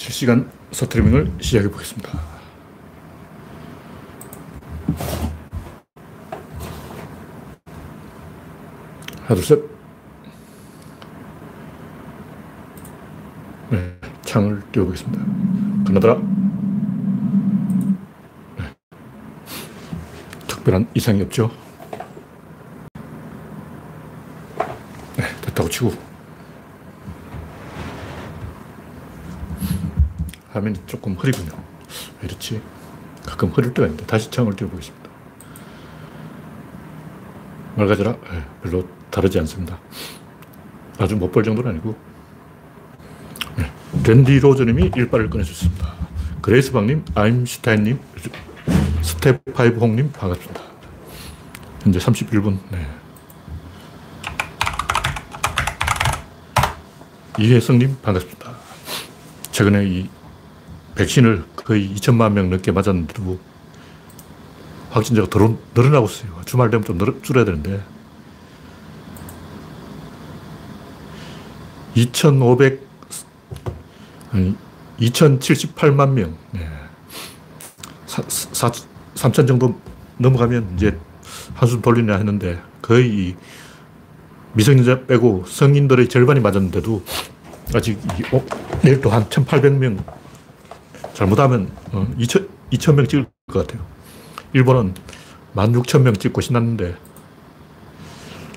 실시간 스트리밍을 시작해 보겠습니다. 하나, 둘, 셋. 네, 창을 띄워보겠습니다. 가나다라. 네. 특별한 이상이 없죠. 네, 됐다고 치고. 화면이 조금 흐리군요. 왜 이렇지? 가끔 흐릴 때가 있는데 다시 창을 띄워보겠습니다. 맑아져라? 네, 별로 다르지 않습니다. 아주 못 볼 정도는 아니고 네. 랜디 로저님이 일발을 꺼내주셨습니다. 그레이스방님, 아임슈타인님, 스텝파이브 홍님 반갑습니다. 현재 31분. 네. 이혜성님 반갑습니다. 최근에 이 백신을 거의 2천만 명 넘게 맞았는데도 확진자가 더 늘어나고 있어요. 주말 되면 좀 늘, 줄어야 되는데. 2,500, 아니, 2,078만 명. 네. 3천 정도 넘어가면 이제 한숨 돌리냐 했는데 거의 미성년자 빼고 성인들의 절반이 맞았는데도 아직 어, 내일 또 한 1,800명 잘못하면 2천, 어, 2천 명 찍을 것 같아요. 일본은 1 6 0명 찍고 신났는데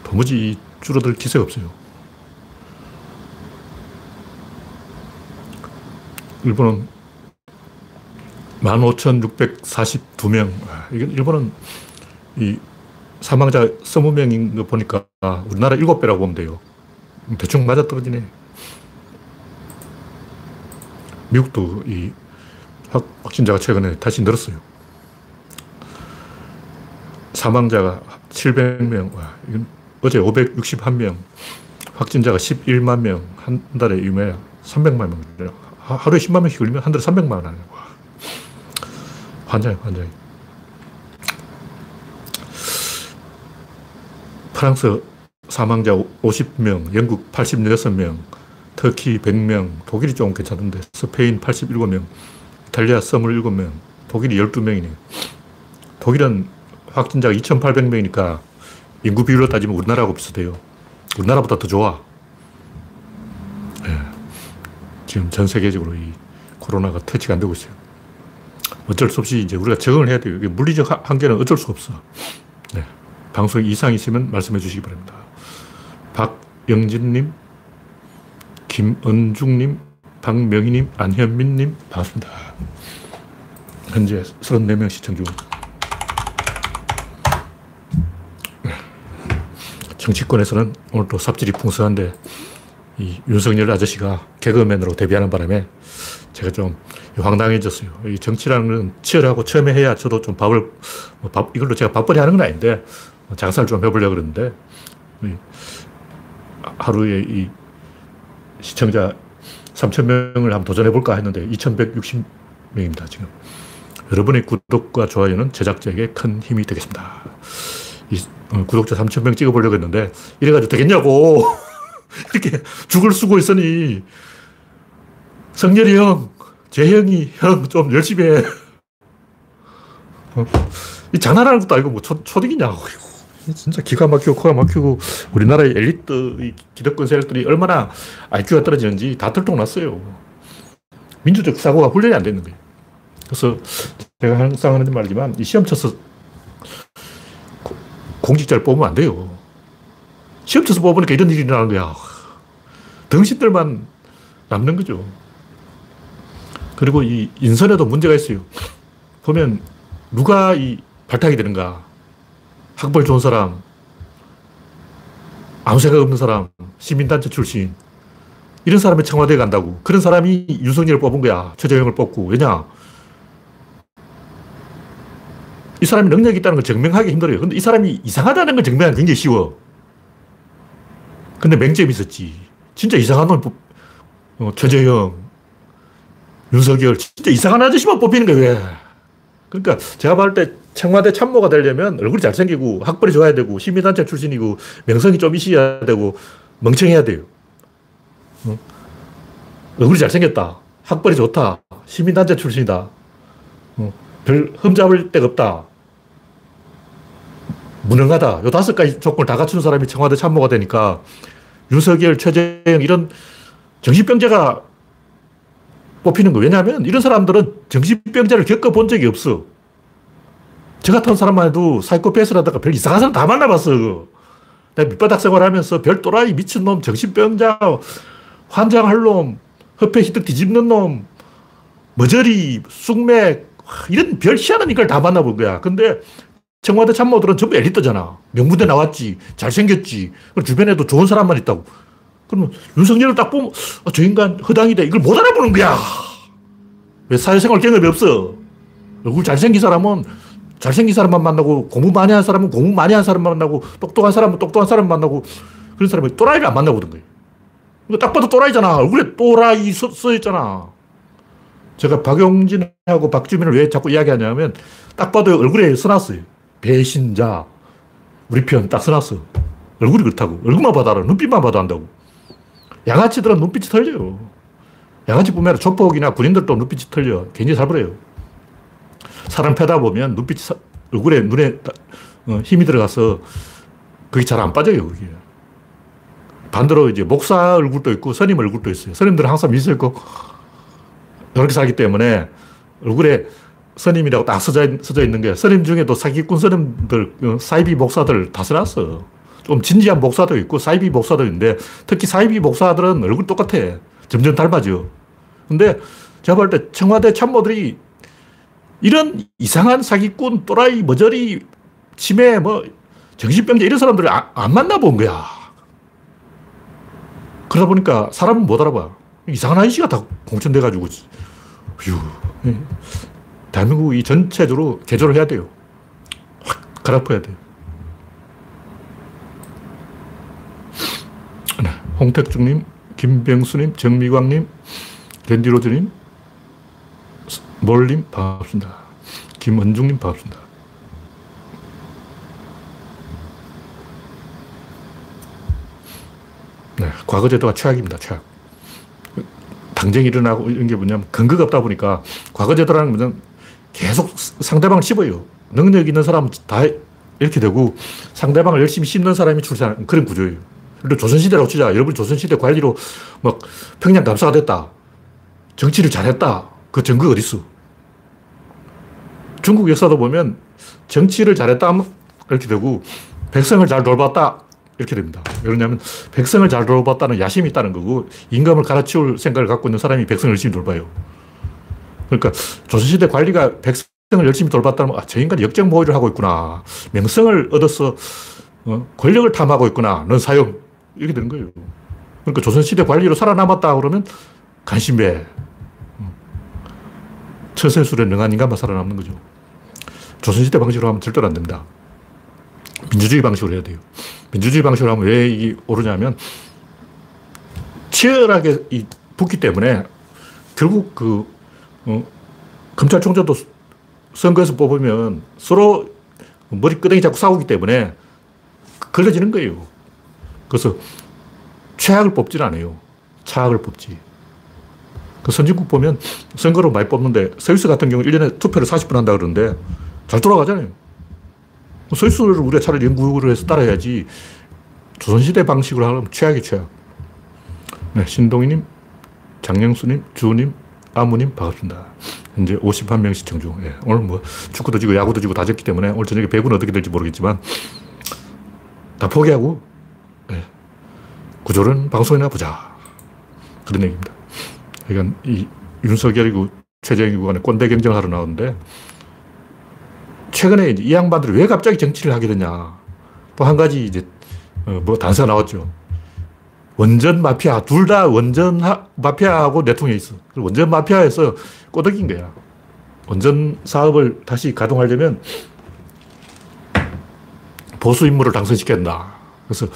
도무지 줄어들 기세가 없어요. 일본은 15,642명. 이게 일본은 이 사망자 20명인 거 보니까 우리나라 7배라고 보면 돼요. 대충 맞아 떨어지네. 미국도 이 확진자가 최근에 다시 늘었어요. 사망자가 700명, 와, 어제 561명, 확진자가 11만 명, 한 달에 이메 300만 명. 하루에 10만 명씩 걸리면 한 달에 300만 원 거야. 환장해, 환장해. 프랑스 사망자 50명, 영국 86명, 터키 100명, 독일이 좀 괜찮은데, 스페인 87명, 이탈리아 27명, 독일이 12명이네. 독일은 확진자가 2,800명이니까 인구 비율로 따지면 우리나라하고 비슷해요. 우리나라보다 더 좋아. 네. 지금 전 세계적으로 이 코로나가 터치가 안 되고 있어요. 어쩔 수 없이 이제 우리가 적응을 해야 돼요. 물리적 한계는 어쩔 수 없어. 네. 방송 이상 있으면 말씀해 주시기 바랍니다. 박영진님, 김은중님, 박명희님, 안현민님, 반갑습니다. 현재 34명 시청 중. 정치권에서는 오늘도 삽질이 풍성한데, 이 윤석열 아저씨가 개그맨으로 데뷔하는 바람에 제가 좀 황당해졌어요. 이 정치라는 건 치열하고 처음에 해야 저도 좀 밥을, 뭐 밥, 이걸로 제가 밥벌이 하는 건 아닌데, 장사를 좀 해보려고 그러는데, 하루에 이 시청자 3,000명을 한번 도전해볼까 했는데 2,160명입니다, 지금. 여러분의 구독과 좋아요는 제작자에게 큰 힘이 되겠습니다. 이, 어, 구독자 3,000명 찍어보려고 했는데, 이래가지고 되겠냐고! 이렇게 죽을 쓰고 있으니, 성렬이 형, 재형이 형, 좀 열심히 해. 어? 이 장난하는 것도 아니고 뭐 초, 초딩이냐고. 진짜 기가 막히고 코가 막히고 우리나라의 엘리트 기득권 세력들이 얼마나 IQ가 떨어지는지 다 들통났어요. 민주적 사고가 훈련이 안 되는 거예요. 그래서 제가 항상 하는 말이지만 이 시험 쳐서 공직자를 뽑으면 안 돼요. 시험 쳐서 뽑으니까 이런 일이 일어나는 거야. 덩신들만 남는 거죠. 그리고 이 인선에도 문제가 있어요. 보면 누가 이 발탁이 되는가. 학벌 좋은 사람, 아무 생각 없는 사람, 시민단체 출신, 이런 사람이 청와대에 간다고. 그런 사람이 윤석열을 뽑은 거야. 최재형을 뽑고. 왜냐? 이 사람이 능력이 있다는 걸 증명하기 힘들어요. 근데 이 사람이 이상하다는 걸 증명하기 굉장히 쉬워. 근데 맹점이 있었지. 진짜 이상한 놈, 어, 최재형, 윤석열, 진짜 이상한 아저씨만 뽑히는 거야, 왜? 그러니까 제가 봤을 때 청와대 참모가 되려면 얼굴이 잘생기고 학벌이 좋아야 되고 시민단체 출신이고 명성이 좀 있어야 되고 멍청해야 돼요. 어? 얼굴이 잘생겼다. 학벌이 좋다. 시민단체 출신이다. 어, 별 흠잡을 데가 없다. 무능하다. 요 다섯 가지 조건을 다 갖춘 사람이 청와대 참모가 되니까 윤석열, 최재형 이런 정신병자가 뽑히는 거. 왜냐하면 이런 사람들은 정신병자를 겪어본 적이 없어. 저 같은 사람만 해도 사이코패스라다가 별 이상한 사람 다 만나봤어. 내가 밑바닥 생활하면서 별 또라이 미친놈, 정신병자, 환장할 놈, 허페 히트 뒤집는 놈, 머저리, 쑥맥, 이런 별 희한한 인걸 다 만나본 거야. 근데 청와대 참모들은 전부 엘리트잖아. 명문대 나왔지. 잘생겼지. 주변에도 좋은 사람만 있다고. 그러면 윤석열을 딱 보면, 어, 저 인간 허당이다. 이걸 못 알아보는 거야. 왜 사회생활 경험이 없어? 얼굴 잘생긴 사람은 잘생긴 사람만 만나고, 공부 많이 한 사람은 공부 많이 한 사람만 만나고, 똑똑한 사람은 똑똑한 사람 만나고, 그런 사람이 또라이를 안 만나거든 거예요. 딱 봐도 또라이잖아. 얼굴에 또라이 써, 써 있잖아. 제가 박용진하고 박주민을 왜 자꾸 이야기하냐면, 딱 봐도 얼굴에 써놨어요. 배신자. 우리 편 딱 써놨어. 얼굴이 그렇다고. 얼굴만 알아. 눈빛만 봐도 안다고. 양아치들은 눈빛이 틀려요. 양아치뿐만 아니라 조폭이나 군인들도 눈빛이 틀려. 굉장히 살벌해요. 사람 패다 보면 눈빛이 사, 얼굴에, 눈에 어, 힘이 들어가서 그게 잘 안 빠져요, 그게. 반대로 이제 목사 얼굴도 있고 선임 얼굴도 있어요. 선임들은 항상 미소 있고 이렇게 살기 때문에 얼굴에 선임이라고 딱 써져, 있는 게 선임 중에도 사기꾼 선임들, 어, 사이비 목사들 다 써놨어. 좀 진지한 목사도 있고 사이비 목사도 있는데 특히 사이비 목사들은 얼굴 똑같아. 점점 닮아져. 근데 제가 볼 때 청와대 참모들이 이런 이상한 사기꾼, 또라이, 머저리, 치매, 뭐, 정신병자 이런 사람들을 안, 안 만나본 거야. 그러다 보니까 사람은 못 알아봐. 이상한 아저씨가 다 공천돼가지고, 휴. 대한민국이 전체적으로 개조를 해야 돼요. 확 갈아엎어야 돼요. 네. 홍택중님, 김병수님, 정미광님, 랜디로즈님, 몰님 반갑습니다. 김은중님 반갑습니다. 네, 과거 제도가 최악입니다. 최악. 당쟁이 일어나고 이런 게 뭐냐면 근거가 없다 보니까 과거 제도라는 것은 계속 상대방을 씹어요. 능력 있는 사람은 다 이렇게 되고 상대방을 열심히 씹는 사람이 출세하는 그런 구조예요. 그리고 조선시대라고 치자. 여러분 조선시대 관리로 막 평양 감사가 됐다. 정치를 잘했다. 그 증거가 어디 있어? 중국 역사도 보면 정치를 잘했다 이렇게 되고 백성을 잘 돌봤다 이렇게 됩니다. 왜냐하면 백성을 잘 돌봤다는 야심이 있다는 거고 임금을 갈아치울 생각을 갖고 있는 사람이 백성을 열심히 돌봐요. 그러니까 조선시대 관리가 백성을 열심히 돌봤다면 아, 저 인간이 역정모의를 하고 있구나. 명성을 얻어서 어, 권력을 탐하고 있구나. 넌 사형. 이렇게 되는 거예요. 그러니까 조선시대 관리로 살아남았다 그러면. 음. 처세술에 능한 인간만 살아남는 거죠. 조선시대 방식으로 하면 절대로 안 됩니다. 민주주의 방식으로 해야 돼요. 민주주의 방식으로 하면 왜 이게 오르냐면 치열하게 이 붙기 때문에 결국 그, 어, 검찰총장도 선거에서 뽑으면 서로 머리 끄덩이 잡고 싸우기 때문에 걸려지는 거예요. 그래서 최악을 뽑질 않아요. 차악을 뽑지. 그 선진국 보면 선거로 많이 뽑는데 스위스 같은 경우 1년에 투표를 40분 한다 그러는데 잘 돌아가잖아요. 스위스를 우리가 차라리 연구를 해서 따라야지 조선시대 방식으로 하면 최악이 최악. 네, 신동희님, 장영수님, 주님, 아무님 반갑습니다. 현재 51명 시청 중. 예, 오늘 뭐 축구도 지고 야구도 지고 다 졌기 때문에 오늘 저녁에 배구는 어떻게 될지 모르겠지만 다 포기하고 예, 구조는 방송이나 보자. 그런 얘기입니다. 그러니까 이 윤석열이고 최재형이고 간에 꼰대 경쟁을 하러 나오는데 최근에 이 양반들이 왜 갑자기 정치를 하게 되냐. 또 한 가지 이제 어, 뭐 단서가 나왔죠. 원전 마피아, 둘 다 원전 마피아하고 내통해 있어. 원전 마피아에서 꼬덕인 거야. 원전 사업을 다시 가동하려면 보수 인물을 당선시켜야 그래서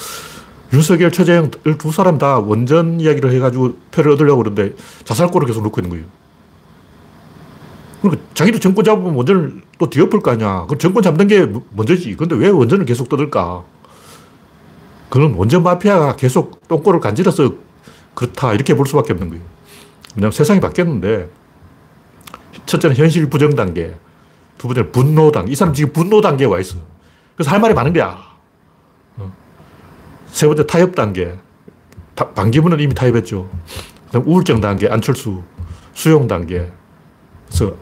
윤석열, 최재형 두 사람 다 원전 이야기를 해가지고 표를 얻으려고 그러는데 자살골을 계속 놓고 있는 거예요. 그러니까 자기도 정권 잡으면 원전을 또 뒤엎을 거 아니야. 그 정권 잡는 게 먼저지. 근데 왜 원전을 계속 떠들까? 그건 원전 마피아가 계속 똥꼬를 간지러서 그렇다. 이렇게 볼 수밖에 없는 거예요. 왜냐하면 세상이 바뀌었는데, 첫째는 현실 부정 단계, 두 번째는 분노 단계. 이 사람 지금 분노 단계에 와 있어. 그래서 할 말이 많은 거야. 어. 세 번째 타협 단계. 반기문은 이미 타협했죠. 우울증 단계, 안철수, 수용 단계. 그래서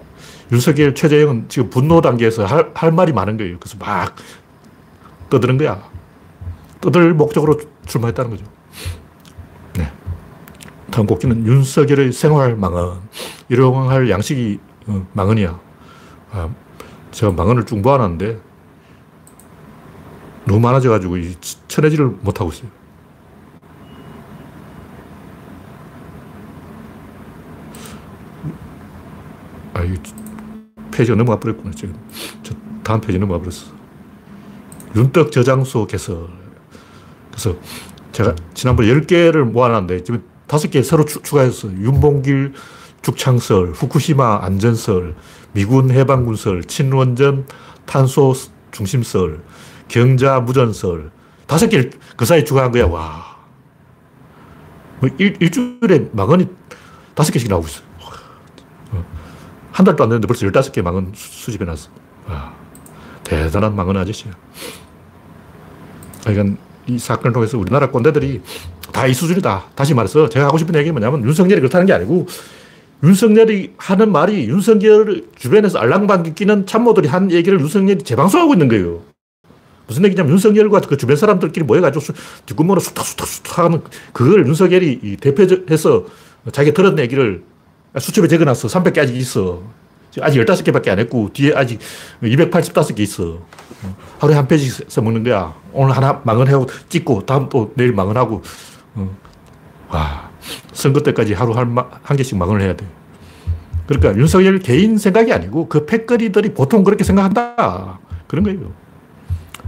윤석열, 최재형은 지금 분노 단계에서 할, 할 말이 많은 거예요. 그래서 막 떠드는 거야. 떠들 목적으로 출마했다는 거죠. 네. 다음 곡기는 윤석열의 생활 망언. 일용할 양식이 어, 망언이야. 아, 제가 망언을 쭉 모아놨는데 너무 많아져가지고 쳐내지를 못하고 있어요. 아, 이 페이지가 넘어가 버렸구나, 지금. 저 다음 페이지 넘어가 버렸어. 윤떡 저장소 개설. 그래서 제가 지난번에 10개를 모아놨는데 지금 5개 새로 추, 가했어 윤봉길 죽창설, 후쿠시마 안전설, 미군 해방군설, 친원전 탄소 중심설, 경자 무전설. 다섯 개를 그 사이에 추가한 거야, 와. 뭐 일, 일주일에 망언이 다섯 개씩 나오고 있어. 한 달도 안 됐는데 벌써 15개 망언 수집해 놨어. 와, 대단한 망언 아저씨야. 그러니까 이 사건을 통해서 우리나라 꼰대들이 다 이 수준이다. 다시 말해서 제가 하고 싶은 얘기는 뭐냐면 윤석열이 그렇다는 게 아니고 윤석열이 하는 말이 윤석열 주변에서 알랑방귀 끼는 참모들이 한 얘기를 윤석열이 재방송하고 있는 거예요. 무슨 얘기냐면 윤석열과 그 주변 사람들끼리 모여가지고 뒷구멍으로 수탁수탁수탁 하는 그걸 윤석열이 대표해서 자기가 들은 얘기를 수첩에 적어놨어. 300개 아직 있어. 아직 15개밖에 안 했고, 뒤에 아직 285개 있어. 하루에 한 페이지 써먹는 거야. 오늘 하나 망언하고 찍고, 다음 또 내일 망언하고. 어. 와, 선거 때까지 하루 한, 한 개씩 망언을 해야 돼. 그러니까 윤석열 개인 생각이 아니고 그 패거리들이 보통 그렇게 생각한다. 그런 거예요.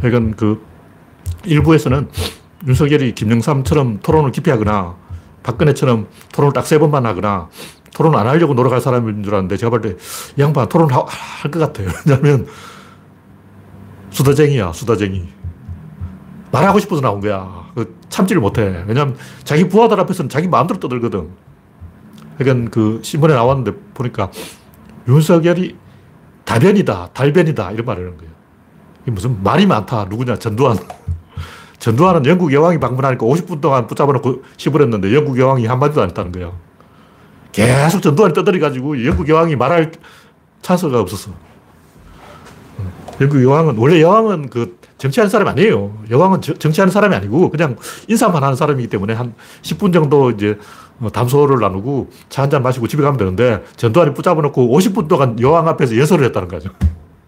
그러니까 그 일부에서는 윤석열이 김영삼처럼 토론을 깊이 하거나 박근혜처럼 토론을 딱 세 번만 하거나 토론 안 하려고 노력할 사람인 줄 알았는데 제가 볼때이 양반 토론 할 것 같아요. 왜냐면 수다쟁이야, 수다쟁이. 말하고 싶어서 나온 거야. 그 참지를 못해. 왜냐면 자기 부하들 앞에서는 자기 마음대로 떠들거든. 그러니까 그 신문에 나왔는데 보니까 윤석열이 다변이다, 달변이다 이런 말을 하는 거예요. 무슨 말이 많다. 누구냐? 전두환. 전두환은 영국 여왕이 방문하니까 50분 동안 붙잡아 놓고 시부렸는데 영국 여왕이 한마디도 안 했다는 거예요. 계속 전두환이 떠들어가지고 영국 여왕이 말할 찬스가 없었어. 영국 여왕은, 원래 여왕은 그 정치하는 사람이 아니에요. 여왕은 저, 정치하는 사람이 아니고 그냥 인사만 하는 사람이기 때문에 한 10분 정도 이제 어, 담소를 나누고 차 한 잔 마시고 집에 가면 되는데 전두환이 붙잡아 놓고 50분 동안 여왕 앞에서 예설을 했다는 거죠.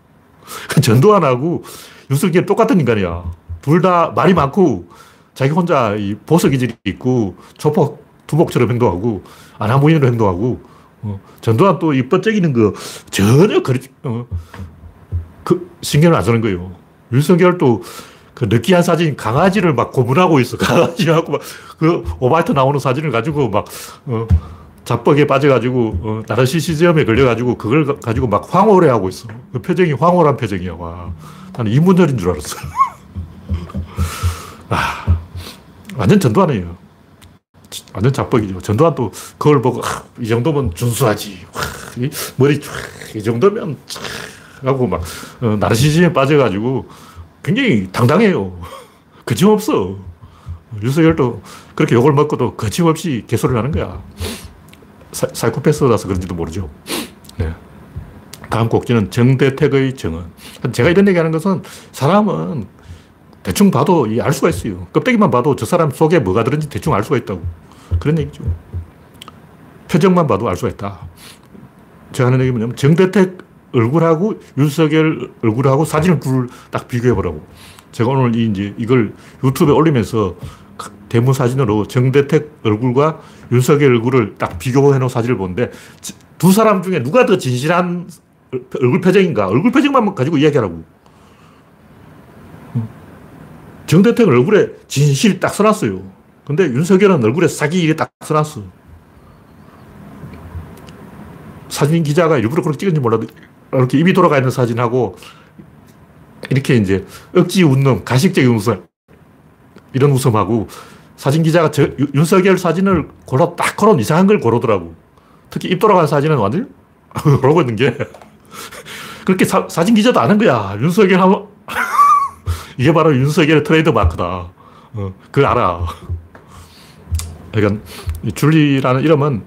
그 전두환하고 윤석열 똑같은 인간이야. 둘 다 말이 많고 자기 혼자 이 보석 기질이 있고 초폭 두목처럼 행동하고 아나무인으로 행동하고 어, 전두환 또 이 뻗적이는 거 전혀 그리, 어, 그 신경을 안 쓰는 거예요. 윤석열도 그 느끼한 사진 강아지를 막 고문하고 있어. 강아지하고 막 그 오바이트 나오는 사진을 가지고 막 어, 자뻑에 빠져가지고 어, 나르시시즘에 걸려가지고 그걸 가지고 막 황홀해 하고 있어. 그 표정이 황홀한 표정이야. 와, 나는 이문열인 줄 알았어. 아, 완전 전두환이에요. 완전 자뻑이죠. 전두환도 그걸 보고 아, 이 정도면 준수하지. 와, 이 머리 쫙, 이 정도면 쫙 하고 막 어, 나르시즘에 빠져가지고 굉장히 당당해요. 거침없어. 윤석열도 그렇게 욕을 먹고도 거침없이 개소를 하는 거야. 사, 사이코패스라서 그런지도 모르죠. 네. 다음 곡지는 정대택의 정은. 제가 이런 얘기 하는 것은 사람은 대충 봐도 알 수가 있어요. 껍데기만 봐도 저 사람 속에 뭐가 들은지 대충 알 수가 있다고. 그런 얘기죠. 표정만 봐도 알 수가 있다. 제가 하는 얘기 뭐냐면 정대택 얼굴하고 윤석열 얼굴하고 사진을 딱 비교해 보라고. 제가 오늘 이제 이걸 유튜브에 올리면서 대문 사진으로 정대택 얼굴과 윤석열 얼굴을 딱 비교해 놓은 사진을 보는데 두 사람 중에 누가 더 진실한 얼굴 표정인가? 얼굴 표정만 가지고 이야기하라고. 정대택 얼굴에 진실 딱 써놨어요. 근데 윤석열은 얼굴에 사기 이게 딱 써놨어. 사진 기자가 일부러 그렇게 찍은지 몰라도 이렇게 입이 돌아가 있는 사진하고 이렇게 이제 억지 웃는 가식적인 웃음 이런 웃음하고 사진 기자가 저, 윤석열 사진을 골라 딱 걸어 이상한 걸 고르더라고. 특히 입 돌아간 사진은 완전 그러고 있는 게 그렇게 사, 진 기자도 아는 거야. 윤석열 하면 이게 바로 윤석열의 트레이드 마크다. 어, 그걸 알아. 그러니까 줄리라는 이름은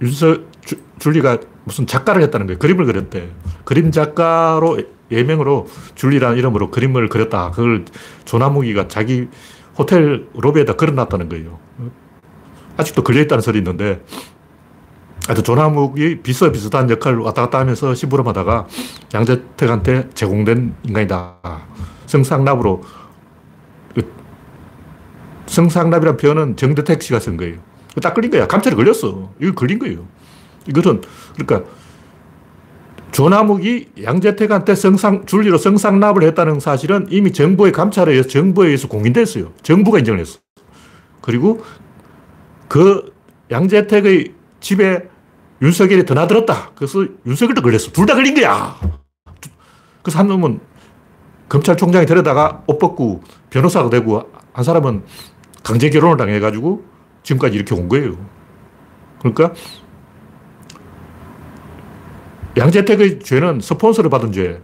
윤석 주, 줄리가 무슨 작가를 했다는 거예요. 그림을 그렸대. 그림 작가로 예명으로 줄리라는 이름으로 그림을 그렸다. 그걸 조나무기가 자기 호텔 로비에다 그려놨다는 거예요. 아직도 걸려있다는 설이 있는데, 하여튼 조나묵이 비슷비슷한 역할을 왔다 갔다 하면서 심부름하다가 양재택한테 제공된 인간이다. 성상납으로. 그 성상납이란 표현은 정대택 씨가 쓴 거예요. 딱 걸린 거야. 감찰에 걸렸어. 이거 걸린 거예요. 이것은, 그러니까 조나묵이 양재택한테 성상, 줄리로 성상납을 했다는 사실은 이미 정부의 감찰에 의해서 정부에 의해서 공인됐어요. 정부가 인정을 했어. 그리고 그 양재택의 집에 윤석열이 드나들었다. 그래서 윤석열도 걸렸어. 둘 다 걸린 거야. 그래서 한 놈은 검찰총장이 데려다가 옷 벗고 변호사가 되고 한 사람은 강제 결혼을 당해가지고 지금까지 이렇게 온 거예요. 그러니까 양재택의 죄는 스폰서를 받은 죄.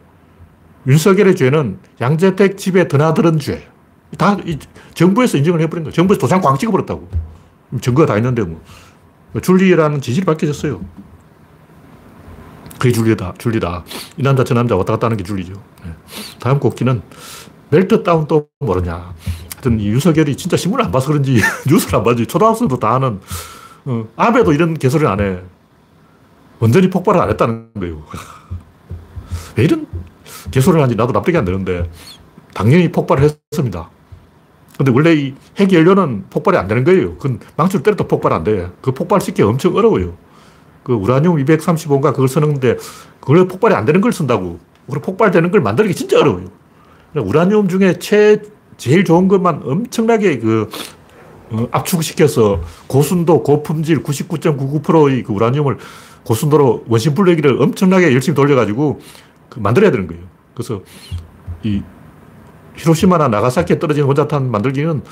윤석열의 죄는 양재택 집에 드나드는 죄. 다 정부에서 인정을 해버린 거예요. 정부에서 도장 꽝 찍어버렸다고. 증거가 다 있는데 뭐. 줄리라는 지질이 밝혀졌어요. 그게 줄리다, 줄리다. 이 남자, 저 남자 왔다 갔다 하는 게 줄리죠. 네. 다음 곡기는 멜트다운 또 모르냐. 하여튼 윤석열이 진짜 신문을 안 봐서 그런지 뉴스를 안 봐지 초등학생도 다 아는 어, 아베도 이런 개소리를 안 해. 완전히 폭발을 안 했다는 거예요. 왜 이런 개소리를 하는지 나도 납득이 안 되는데 당연히 폭발을 했습니다. 근데 원래 이 핵 연료는 폭발이 안 되는 거예요. 그건 망치로 때려도 폭발 안 돼. 그 폭발시키기 엄청 어려워요. 그 우라늄 235인가 그걸 쓰는데 그걸 폭발이 안 되는 걸 쓴다고. 그걸 폭발되는 걸 만들기 진짜 어려워요. 우라늄 중에 최, 제일 좋은 것만 엄청나게 그 어, 압축시켜서 고순도, 고품질 99.99%의 그 우라늄을 고순도로 원심 분쇄기를 엄청나게 열심히 돌려가지고 그 만들어야 되는 거예요. 그래서 이 히로시마나 나가사키에 떨어진 원자탄 만들기는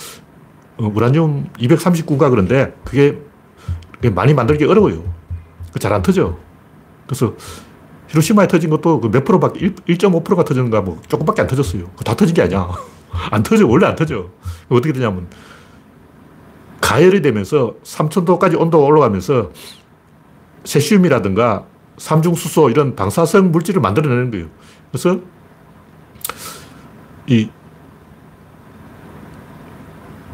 어, 우라늄 239가 그런데 그게 많이 만들기 어려워요. 그 잘 안 터져. 그래서 히로시마에 터진 것도 그 몇 프로밖에, 1.5%가 터졌는가 뭐 조금밖에 안 터졌어요. 다 터진 게 아니야. 안 터져. 원래 안 터져. 어떻게 되냐면 가열이 되면서 3000도까지 온도가 올라가면서 세슘이라든가 삼중수소 이런 방사성 물질을 만들어내는 거예요. 그래서 이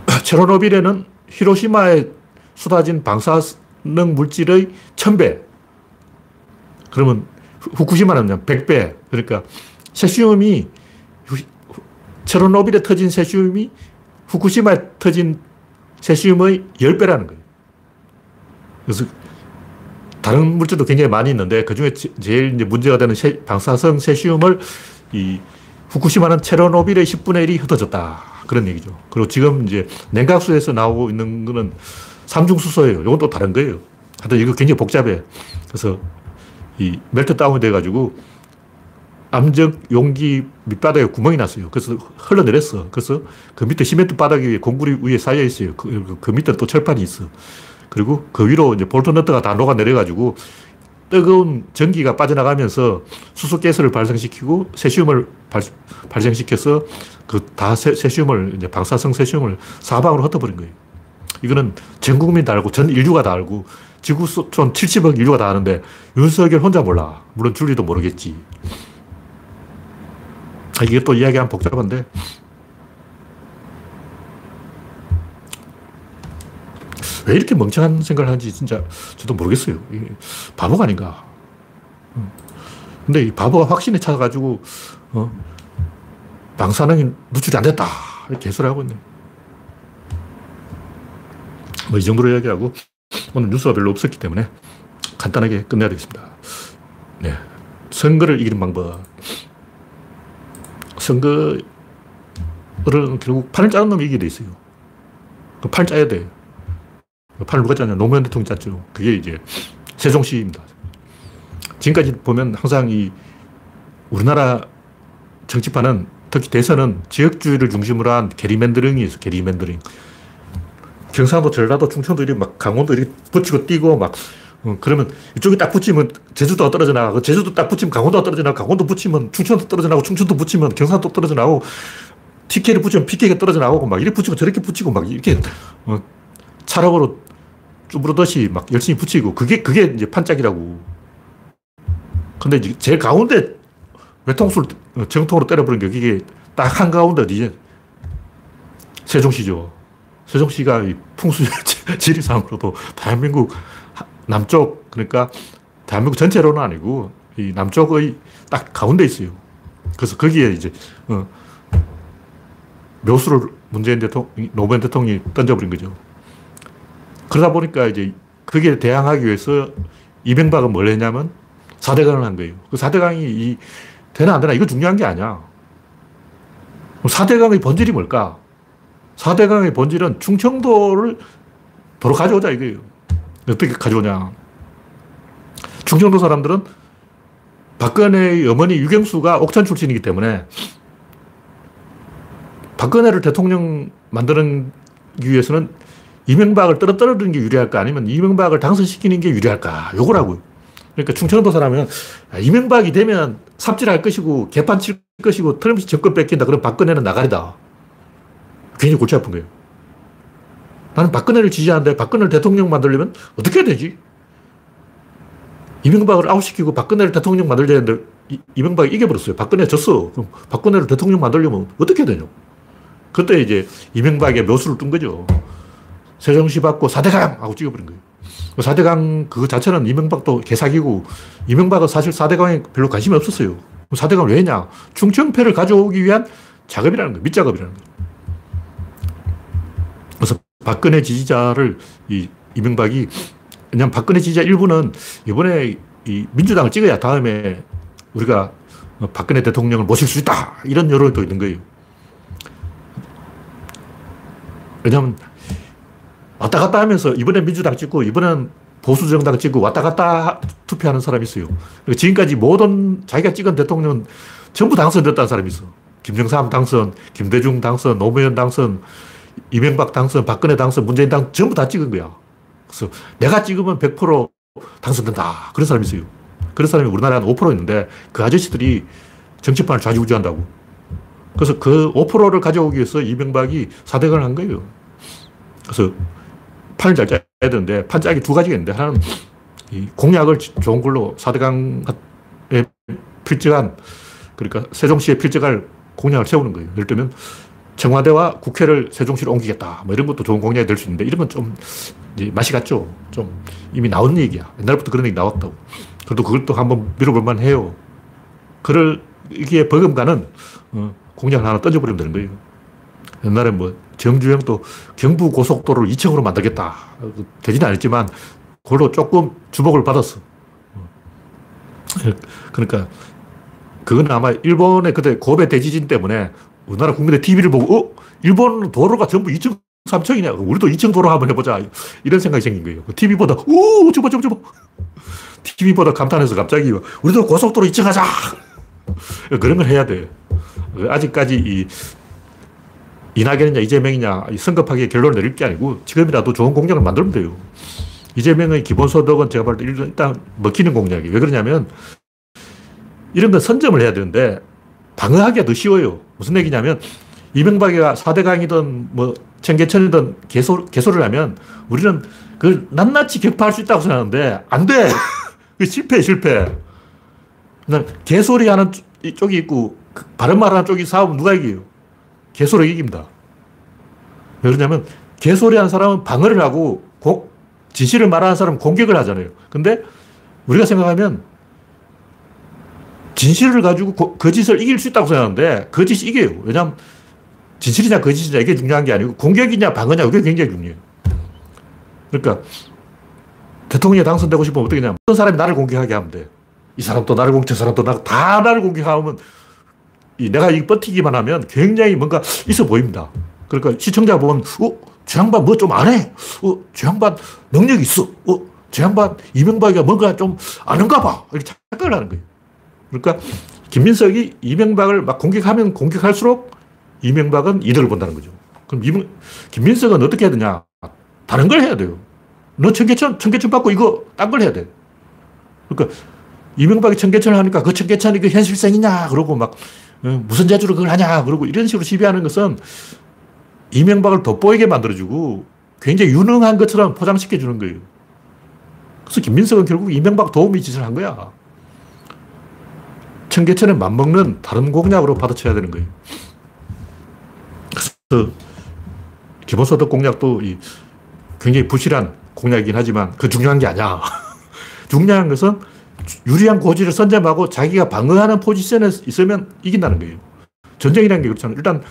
체르노빌에는 히로시마에 쏟아진 방사 능 물질의 천배 그러면 후쿠시마는 그냥 100배. 그러니까 세슘이 체르노빌에 터진 세슘이 후쿠시마에 터진 세슘의 10배라는 거예요. 그래서 다른 물질도 굉장히 많이 있는데 그 중에 제일 이제 문제가 되는 세, 방사성 세슘을 이 후쿠시마는 체르노빌의 10분의 1이 흩어졌다. 그런 얘기죠. 그리고 지금 이제 냉각수에서 나오고 있는 거는 삼중수소예요. 이건 또 다른 거예요. 하여튼 이거 굉장히 복잡해. 그래서 이 멜트다운이 돼가지고 암적 용기 밑바닥에 구멍이 났어요. 그래서 흘러내렸어. 그래서 그 밑에 시멘트 바닥이 공구리 위에 쌓여 있어요. 그, 그 밑에 또 철판이 있어. 그리고 그 위로 이제 볼트 너트가 다 녹아내려가지고 뜨거운 전기가 빠져나가면서 수소가스를 발생시키고 세슘을 발, 발생시켜서 그 다 세슘을 이제 방사성 세슘을 사방으로 흩어버린 거예요. 이거는 전 국민이 다 알고 전 인류가 다 알고 지구 촌 70억 인류가 다 아는데 윤석열 혼자 몰라. 물론 줄리도 모르겠지. 아, 이게 또 이야기하면 복잡한데 왜 이렇게 멍청한 생각을 하는지 진짜 저도 모르겠어요. 바보가 아닌가. 음. 근데 이 바보가 확신에 차가지고, 어, 방사능이 누출이 안 됐다. 이렇게 개소리 하고 있네. 뭐 이 정도로 이야기하고, 오늘 뉴스가 별로 없었기 때문에 간단하게 끝내야 되겠습니다. 네. 선거를 이기는 방법. 선거를 결국 판을 짜는 놈이 이기게 돼 있어요. 그 판을 짜야 돼. 판을 누가 짰냐? 노무현 대통령이 짰죠. 그게 이제 세종시입니다. 지금까지 보면 항상 이 우리나라 정치판은 특히 대선은 지역주의를 중심으로 한 게리맨더링이 있어, 게리맨더링. 경상도, 전라도, 충청도 이렇게 막 강원도 이렇게 붙이고 뛰고 막 어, 그러면 이쪽이 딱 붙이면 제주도가 떨어져 나가고, 제주도 딱 붙이면 강원도가 떨어져 나가고, 강원도 붙이면 충청도 떨어져 나가고, 충청도 붙이면 경상도 떨어져 나가고, TK를 붙이면 PK가 떨어져 나오고, 막 이렇게 붙이고 저렇게 붙이고, 막 이렇게, 어, 차력으로 쭈부르듯이 막 열심히 붙이고, 그게, 그게 이제 판짝이라고. 근데 이제 제일 가운데 외통수를 어, 정통으로 때려버린 게 이게 딱 한가운데 이제 세종시죠. 세종시가 풍수 지리상으로도 대한민국 남쪽, 그러니까 대한민국 전체로는 아니고 이 남쪽의 딱 가운데 있어요. 그래서 거기에 이제, 어, 묘수를 문재인 대통령, 노무현 대통령이 던져버린 거죠. 그러다 보니까 이제 거기에 대항하기 위해서 이명박은 뭘 했냐면 4대강을 한 거예요. 그 4대강이 이, 되나 안 되나 이거 중요한 게 아니야. 4대강의 본질이 뭘까? 4대강의 본질은 충청도를 도로 가져오자 이거예요. 어떻게 가져오냐. 충청도 사람들은 박근혜의 어머니 유경수가 옥천 출신이기 때문에 박근혜를 대통령 만드는 위해서는 이명박을 떨어뜨리는 게 유리할까 아니면 이명박을 당선시키는 게 유리할까 요거라고요. 그러니까 충청도 사람은 아, 이명박이 되면 삽질할 것이고 개판 칠 것이고 트럼프 정권 뺏긴다. 그럼 박근혜는 나가리다. 괜히 골치 아픈 거예요. 나는 박근혜를 지지하는데 박근혜를 대통령 만들려면 어떻게 해야 되지? 이명박을 아웃시키고 박근혜를 대통령 만들려야 했는데 이명박이 이겨버렸어요. 박근혜 졌어. 그럼 박근혜를 대통령 만들려면 어떻게 해야 되냐? 그때 이제 이명박의 묘수를 뜬 거죠. 세종시 받고 4대강! 하고 찍어버린 거예요. 4대강 그 자체는 이명박도 개사기고 이명박은 사실 4대강에 별로 관심이 없었어요. 4대강을 왜 했냐? 충청패를 가져오기 위한 작업이라는 거예요. 밑작업이라는 거예요. 박근혜 지지자를 이 이명박이 왜냐면 박근혜 지지자 일부는 이번에 이 민주당을 찍어야 다음에 우리가 박근혜 대통령을 모실 수 있다. 이런 여론이 또 있는 거예요. 왜냐면 왔다 갔다 하면서 이번엔 민주당 찍고 이번엔 보수 정당 찍고 왔다 갔다 투표하는 사람이 있어요. 지금까지 모든 자기가 찍은 대통령은 전부 당선됐다는 사람이 있어. 김정삼 당선, 김대중 당선, 노무현 당선, 이명박 당선, 박근혜 당선, 문재인 당 전부 다 찍은 거야. 그래서 내가 찍으면 100% 당선된다. 그런 사람이 있어요. 그런 사람이 우리나라에 한5% 있는데 그 아저씨들이 정치판을 좌지우지한다고. 그래서 그 5%를 가져오기 위해서 이명박이 사대강을 한 거예요. 그래서 판을 잘 짜야 되는데 판 짜기 두 가지가 있는데 하나는 이 공약을 좋은 걸로 사대강에 필적한 그러니까 세종시에 필적할 공약을 세우는 거예요. 예를 들면 청와대와 국회를 세종시로 옮기겠다. 뭐 이런 것도 좋은 공약이 될 수 있는데 건좀 맛이 갔죠. 좀 이미 나온 얘기야. 옛날부터 그런 얘기 나왔다고. 그래도 또 한번 밀어볼 만 해요. 그럴 이게 버금가는 어, 공약을 하나 던져버리면 되는 거예요. 옛날에 뭐 정주영도 경부 고속도로를 2층으로 만들겠다. 되지는 않았지만 그걸로 조금 주목을 받았어. 그러니까 그건 아마 일본의 그때 고베 대지진 때문에 우리나라 국민의 TV를 보고 어? 일본 도로가 전부 2층, 3층이냐. 우리도 2층 도로 한번 해보자. 이런 생각이 생긴 거예요. TV보다 오, 저봐, 저봐, 저봐. TV보다 감탄해서 갑자기 우리도 고속도로 2층 하자. 그런 걸 해야 돼. 아직까지 이 이낙연이냐 이재명이냐 성급하게 결론을 내릴 게 아니고 지금이라도 좋은 공약을 만들면 돼요. 이재명의 기본소득은 제가 볼때 일단 먹히는 공약이에요. 왜 그러냐면 이런 건 선점을 해야 되는데 방어하기가 더 쉬워요. 무슨 얘기냐면 이명박이가 4대 강이든 뭐 청계천이든 개소, 개소를 하면 우리는 그걸 낱낱이 격파할 수 있다고 생각하는데 안 돼. 그 실패, 실패. 개소리 하는 쪽이 있고 그 바른 말 하는 쪽이 싸우면 누가 이겨요? 개소리 이깁니다. 왜 그러냐면 개소리 하는 사람은 방어를 하고 고, 진실을 말하는 사람은 공격을 하잖아요. 근데 우리가 생각하면 진실을 가지고 고, 거짓을 이길 수 있다고 생각하는데 거짓이 이겨요. 왜냐하면 진실이냐 거짓이냐 이게 중요한 게 아니고 공격이냐 방어냐 이게 굉장히 중요해요. 그러니까 대통령이 당선되고 싶으면 어떻게 냐 어떤 사람이 나를 공격하게 하면 돼. 이 사람도 나를 공격, 저 사람도 나, 다 나를 공격하면 이 내가 이 버티기만 하면 굉장히 뭔가 있어 보입니다. 그러니까 시청자 보면, 어, 저 양반 뭐 좀 안 해? 어, 저 양반 능력이 있어? 어, 저 양반 이명박이가 뭔가 좀 아는가 봐. 이렇게 착각을 하는 거예요. 그러니까 김민석이 이명박을 막 공격하면 공격할수록 이명박은 이득을 본다는 거죠. 그럼 이명, 김민석은 어떻게 해야 되냐? 다른 걸 해야 돼요. 너 청계천, 청계천 받고 이거 딴 걸 해야 돼. 그러니까 이명박이 청계천을 하니까 그 청계천이 그 현실성이냐 그러고 막 어, 무슨 재주로 그걸 하냐 그러고 이런 식으로 시비하는 것은 이명박을 돋보이게 만들어주고 굉장히 유능한 것처럼 포장시켜 주는 거예요. 그래서 김민석은 결국 이명박 도움이 짓을 한 거야. 청계천에 맞먹는 다른 공약으로 받아쳐야 되는 거예요. 그래서 기본소득 공약도 굉장히 부실한 공약이긴 하지만 그 중요한 게 아니야. 중요한 것은 유리한 고지를 선점하고 자기가 방어하는 포지션에 있으면 이긴다는 거예요. 전쟁이라는 게 그렇잖아요. 일단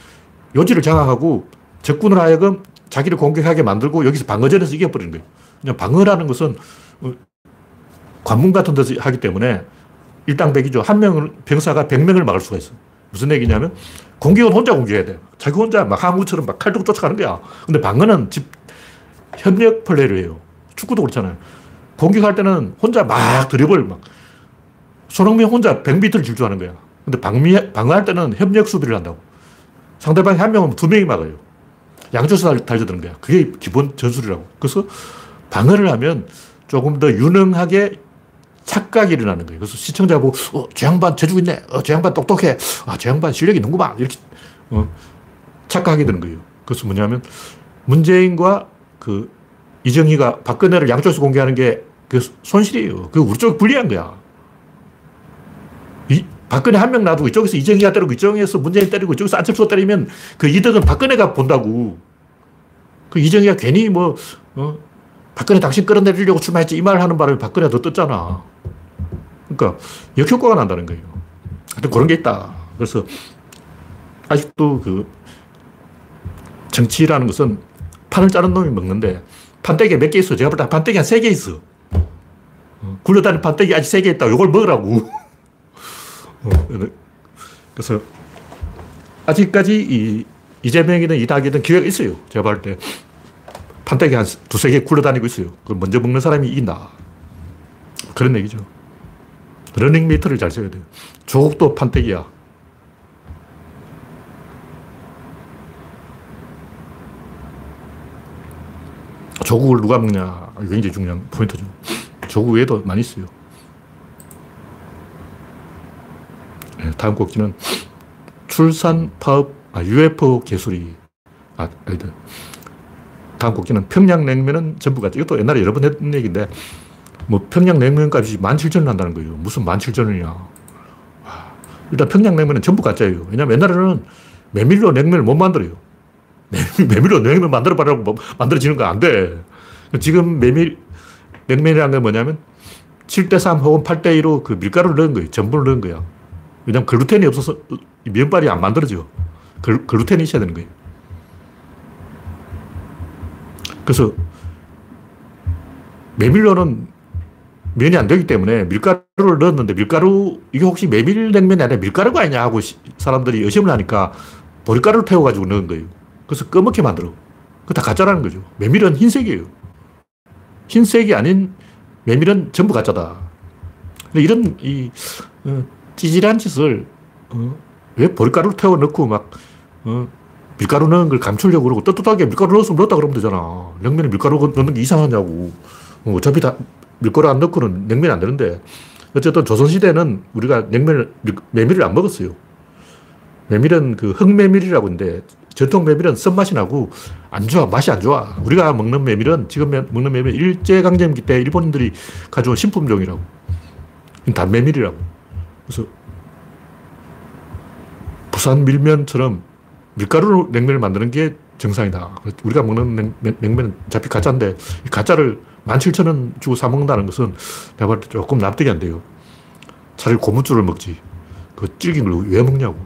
요지를 장악하고 적군을 하여금 자기를 공격하게 만들고 여기서 방어전에서 이겨버리는 거예요. 그냥 방어라는 것은 어, 관문 같은 데서 하기 때문에 일당백이죠. 한 명, 병사가 100명을 막을 수가 있어. 무슨 얘기냐면 공격은 혼자 공격해야 돼. 자기 혼자 막 항우처럼 막 칼 들고 쫓아가는 거야. 근데 방어는 집, 협력 플레이를 해요. 축구도 그렇잖아요. 공격할 때는 혼자 막 드리블 막 손흥민 혼자 100m를 질주하는 거야. 근데 방미, 방어할 때는 협력 수비를 한다고. 상대방이 한 명은 두 명이 막아요. 양쪽에서 달려드는 거야. 그게 기본 전술이라고. 그래서 방어를 하면 조금 더 유능하게 착각이 일어나는 거예요. 그래서 시청자 보고, 어, 저 양반 재주 있네. 어, 저 양반 똑똑해. 아, 저 양반 실력이 있는구만. 이렇게, 어, 착각하게 되는 거예요. 그래서 뭐냐면, 문재인과 그 이정희가 박근혜를 양쪽에서 공개하는 게 그 손실이에요. 그 우리 쪽이 불리한 거야. 이, 박근혜 한 명 놔두고 이쪽에서 이정희가 때리고 이쪽에서 문재인 때리고 이쪽에서 안철수가 때리면 그 이득은 박근혜가 본다고. 그 이정희가 괜히 뭐, 어, 박근혜 당신 끌어내리려고 출마했지 이 말을 하는 바람에 박근혜가 더 떴잖아. 그러니까 역효과가 난다는 거예요. 하여튼 그런 게 있다. 그래서 아직도 그 정치라는 것은 판을 짜는 놈이 먹는데 판때기 몇 개 있어. 제가 볼 때 판때기 한 세 개 있어. 어, 굴러다니는 판때기 아직 세 개 있다. 이걸 먹으라고. 어, 그래서 아직까지 이 이재명이든 이낙연이든 기회가 있어요. 제가 볼 때. 판때기 한 두세 개 굴러다니고 있어요. 그걸 먼저 먹는 사람이 이긴다. 그런 얘기죠. 러닝메이트를 잘 써야 돼요. 조국도 판때기야. 조국을 누가 먹냐. 굉장히 중요한 포인트죠. 조국 외에도 많이 있어요. 네, 다음 곡지는 출산 파업, 아, UFO 개수리. 아, 아니다. 다음 곡지는 평양냉면은 전부가짜. 이것도 옛날에 여러 번 했던 얘기인데, 뭐 평양냉면 값이 17,000원 한다는 거예요. 무슨 17,000원이야. 일단 평양냉면은 전부 가짜예요. 왜냐면 옛날에는 메밀로 냉면을 못 만들어요. 메밀로 냉면 만들어봐라고 뭐 만들어지는 거 안 돼. 지금 메밀, 냉면이라는 건 뭐냐면 7대3 혹은 8대2로 그 밀가루를 넣은 거예요. 전분을 넣은 거야. 왜냐면 글루텐이 없어서 면발이 안 만들어져. 글, 글루텐이 있어야 되는 거예요. 그래서 메밀로는 면이 안 되기 때문에 밀가루를 넣었는데 밀가루, 이게 혹시 메밀 냉면이 아니라 밀가루가 아니냐 하고 사람들이 의심을 하니까 보리가루를 태워가지고 넣은 거예요. 그래서 꺼멓게 만들어. 그거 다 가짜라는 거죠. 메밀은 흰색이에요. 흰색이 아닌 메밀은 전부 가짜다. 이런 이 어, 찌질한 짓을 어, 왜 보리가루를 태워 넣고 막 어, 밀가루 넣은 걸 감추려고 그러고 떳떳하게 밀가루 넣었으면 넣었다 그러면 되잖아. 냉면에 밀가루 넣는 게 이상하냐고. 어, 어차피 다 밀가루 안 넣고는 냉면이 안 되는데 어쨌든 조선시대는 우리가 냉면을, 메밀을 안 먹었어요. 메밀은 그 흑메밀이라고 있는데 전통 메밀은 쓴맛이 나고 안 좋아. 맛이 안 좋아. 우리가 먹는 메밀은 지금 먹는 메밀 일제강점기 때 일본인들이 가져온 신품종이라고. 단메밀이라고. 그래서 부산 밀면처럼 밀가루로 냉면을 만드는 게 정상이다. 우리가 먹는 냉, 면은 어차피 가짜인데 가짜를 17,000원 주고 사 먹는다는 것은 내가 볼때 조금 납득이 안 돼요. 차라리 고무줄을 먹지. 그 질긴 걸 왜 먹냐고.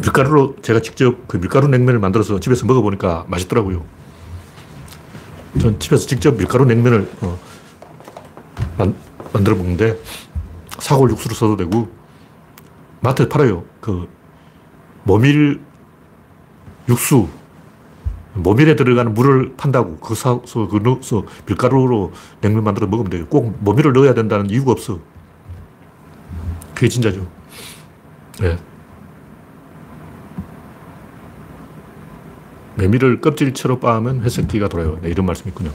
밀가루로 제가 직접 그 밀가루 냉면을 만들어서 집에서 먹어보니까 맛있더라고요. 전 집에서 직접 밀가루 냉면을 어, 만, 만들어 먹는데 사골 육수를 써도 되고 마트에 팔아요. 그 모밀 육수 모밀에 들어가는 물을 판다고 그거 사서 그 넣어서 밀가루로 냉면 만들어 먹으면 돼요. 꼭 모밀을 넣어야 된다는 이유가 없어. 그게 진짜죠. 네. 메밀을 껍질채로 빻으면 회색기가 돌아요. 네, 이런 말씀이 있군요.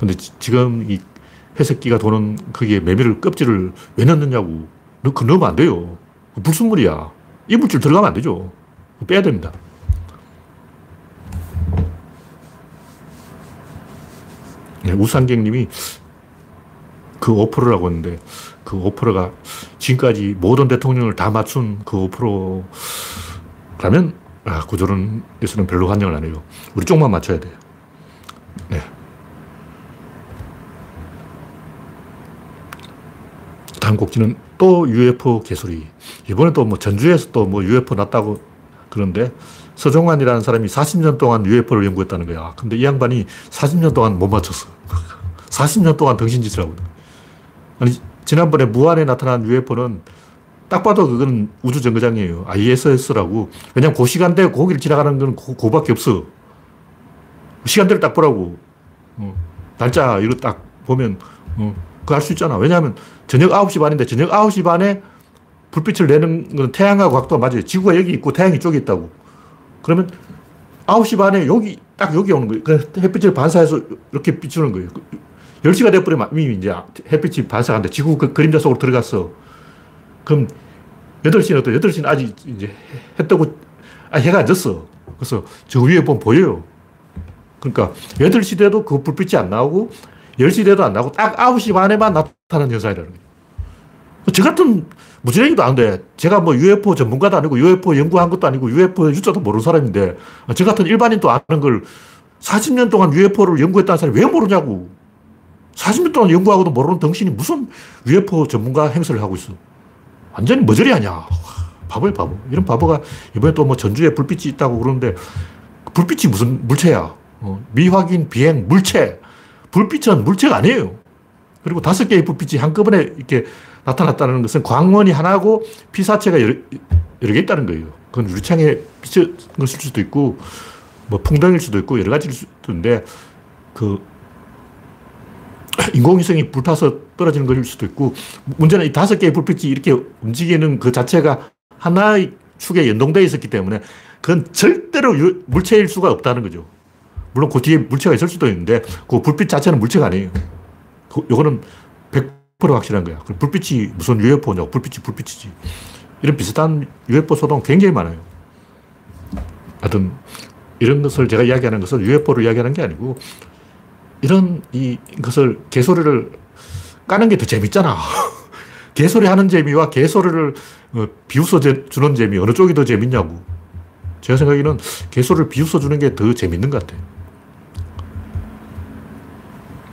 근데 지, 금이 회색기가 도는 거기에 메밀을 껍질을 왜 넣느냐고. 그 넣으면 안 돼요. 불순물이야. 이물질 들어가면 안 되죠. 빼야 됩니다. 네, 우상경님이 그 5%라고 했는데 그 5%가 지금까지 모든 대통령을 다 맞춘 그 5%라면 아, 구조론에서는 별로 환영을 안 해요. 우리 쪽만 맞춰야 돼요. 네. 다음 곡지는 또 UFO 개소리. 이번에 또 뭐 전주에서 또 뭐 UFO 났다고 그런데 서종환이라는 사람이 40년 동안 UFO를 연구했다는 거야. 근데 이 양반이 40년 동안 못 맞췄어. 40년 동안 등신짓을 하고. 아니, 지난번에 무한에 나타난 UFO는 딱 봐도 그건 우주 정거장이에요. ISS라고. 왜냐면 그 시간대에 거기를 지나가는 건 그, 그밖에 없어. 시간대를 딱 보라고. 어. 날짜 이거 딱 보면 어. 그거 알수 있잖아. 왜냐하면 저녁 9시 반인데 저녁 9시 반에 불빛을 내는 건 태양하고 각도가 맞아요. 지구가 여기 있고 태양이 쪽에 있다고. 그러면 9시 반에 여기, 딱 여기 오는 거예요. 그 햇빛을 반사해서 이렇게 비추는 거예요. 10시가 돼버리면 이미 이제 햇빛이 반사하는데 지구 그 그림자 속으로 들어갔어. 그럼 8시는 어때? 8시는 아직 이제 해 뜨고, 아, 해가 안 졌어. 그래서 저 위에 보면 보여요. 그러니까 8시 돼도 그 불빛이 안 나오고 10시 돼도 안 나오고 딱 9시 반에만 나 타나는 현상이라는 거예요. 저 같은 무지랭이도 아는데 제가 뭐 UFO 전문가도 아니고 UFO 연구한 것도 아니고 UFO 유자도 모르는 사람인데 저 같은 일반인도 아는 걸 40년 동안 UFO를 연구했다는 사람이 왜 모르냐고. 40년 동안 연구하고도 모르는 당신이 무슨 UFO 전문가 행세를 하고 있어. 완전히 머저리 아니야. 바보야, 바보. 이런 바보가 이번에 또 뭐 전주에 불빛이 있다고 그러는데 불빛이 무슨 물체야. 어, 미확인 비행 물체. 불빛은 물체가 아니에요. 그리고 다섯 개의 불빛이 한꺼번에 이렇게 나타났다는 것은 광원이 하나고 피사체가 여러, 여러 개 있다는 거예요. 그건 유리창에 비친 것일 수도 있고, 뭐 풍덩일 수도 있고, 여러 가지일 수도 있는데, 그, 인공위성이 불타서 떨어지는 것일 수도 있고, 문제는 이 다섯 개의 불빛이 이렇게 움직이는 그 자체가 하나의 축에 연동되어 있었기 때문에, 그건 절대로 물체일 수가 없다는 거죠. 물론 그 뒤에 물체가 있을 수도 있는데, 그 불빛 자체는 물체가 아니에요. 그, 요거는 100% 확실한 거야. 불빛이 무슨 UFO냐고. 불빛이 불빛이지. 이런 비슷한 UFO 소동 굉장히 많아요. 하여튼, 이런 것을 제가 이야기하는 것은 UFO를 이야기하는 게 아니고, 이런 이 것을 개소리를 까는 게 더 재밌잖아. 개소리 하는 재미와 개소리를 어, 비웃어 주는 재미, 어느 쪽이 더 재밌냐고. 제가 생각에는 개소리를 비웃어 주는 게 더 재밌는 것 같아요.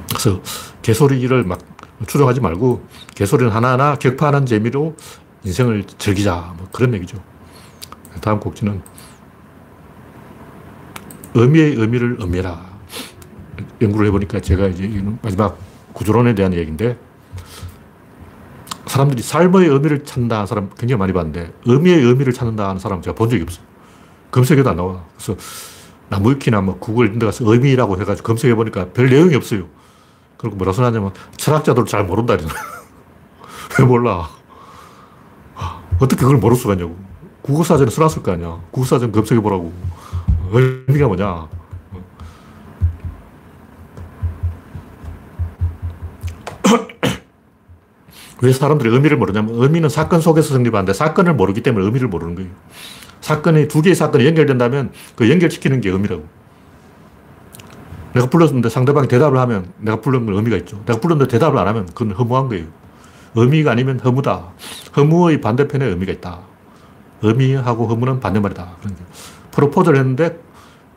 그래서 개소리를 막 추종하지 말고 개소리는 하나하나 격파하는 재미로 인생을 즐기자. 뭐 그런 얘기죠. 다음 곡지는 의미의 의미를 의미라. 연구를 해보니까 제가 이제 마지막 구조론에 대한 얘기인데 사람들이 삶의 의미를 찾는다 사람 굉장히 많이 봤는데 의미의 의미를 찾는다 하는 사람 제가 본 적이 없어요. 검색해도 안 나와. 그래서 나무위키나 뭐 구글 이런 데 가서 의미라고 해가지고 검색해보니까 별 내용이 없어요. 그리고 뭐라 써놨냐면 철학자들 잘 모른다 왜 몰라. 아, 어떻게 그걸 모를 수가 있냐고. 국어사전에 써놨을 거 아니야. 국어사전 검색해보라고. 의미가 뭐냐. 왜 사람들이 의미를 모르냐면 의미는 사건 속에서 성립하는데 사건을 모르기 때문에 의미를 모르는 거예요. 사건이 두 개의 사건이 연결된다면 그 연결시키는 게 의미라고. 내가 불렀는데 상대방이 대답을 하면 내가 부른 건 의미가 있죠. 내가 불렀는데 대답을 안 하면 그건 허무한 거예요. 의미가 아니면 허무다. 허무의 반대편에 의미가 있다. 의미하고 허무는 반대말이다. 그런 게. 프로포즈를 했는데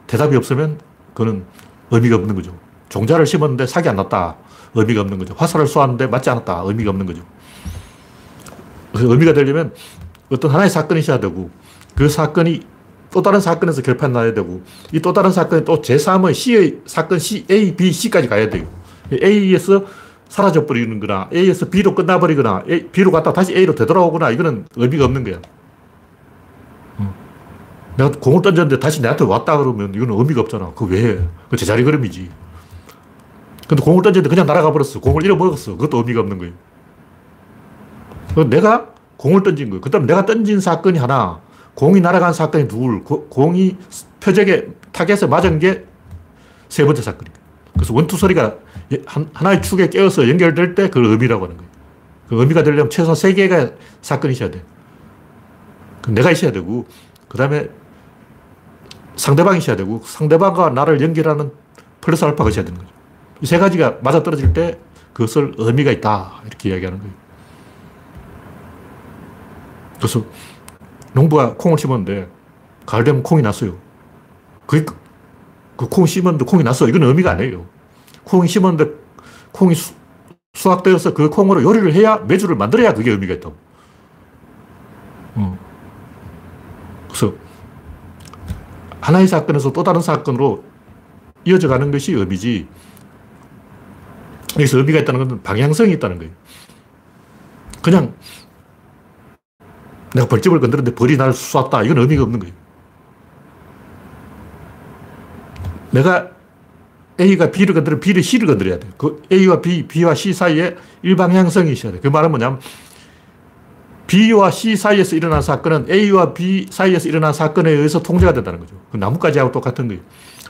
대답이 없으면 그거는 의미가 없는 거죠. 종자를 심었는데 sak이 안 났다. 의미가 없는 거죠. 화살을 쏘았는데 맞지 않았다. 의미가 없는 거죠. 의미가 되려면 어떤 하나의 사건이 있어야 되고 그 사건이 또 다른 사건에서 결판 나야 되고 이 또 다른 사건이 또 제3의 C의 사건 C, A, B, C까지 가야 돼요. A에서 사라져 버리는 거나 A에서 B로 끝나버리거나 A, B로 갔다 다시 A로 되돌아오거나 이거는 의미가 없는 거야. 내가 공을 던졌는데 다시 내한테 왔다 그러면 이거는 의미가 없잖아. 그 왜? 그 제자리 걸음이지. 근데 공을 던졌는데 그냥 날아가 버렸어. 공을 잃어버렸어. 그것도 의미가 없는 거예요. 내가 공을 던진 거예요. 그 다음에 내가 던진 사건이 하나, 공이 날아간 사건이 둘, 공이 표적에 타겟에 맞은 게 세 번째 사건이에요. 그래서 원투 소리가 하나의 축에 깨어서 연결될 때 그걸 의미라고 하는 거예요. 그 의미가 되려면 최소 세 개가 사건이 있어야 돼. 내가 있어야 되고, 그 다음에 상대방이 있어야 되고, 상대방과 나를 연결하는 플러스 알파가 있어야 되는 거죠. 이 세 가지가 맞아 떨어질 때 그것을 의미가 있다. 이렇게 이야기하는 거예요. 그래서 농부가 콩을 심었는데, 가을 되면 콩이 났어요. 그, 그콩 심었는데 콩이 났어. 이건 의미가 아니에요. 콩이 심었는데 콩이 수, 수확되어서 그 콩으로 요리를 해야 매주를 만들어야 그게 의미가 있다고. 어. 그래서 하나의 사건에서 또 다른 사건으로 이어져 가는 것이 의미지. 여기서 의미가 있다는 것은 방향성이 있다는 거예요. 그냥 내가 벌집을 건드렸는데 벌이 날 쐈다. 이건 의미가 없는 거예요. 내가 A가 B를 건드리면 B를 C를 건드려야 돼. 그 A와 B, B와 C 사이에 일방향성이 있어야 돼. 그 말은 뭐냐면 B와 C 사이에서 일어난 사건은 A와 B 사이에서 일어난 사건에 의해서 통제가 된다는 거죠. 그 나뭇가지하고 똑같은 거예요.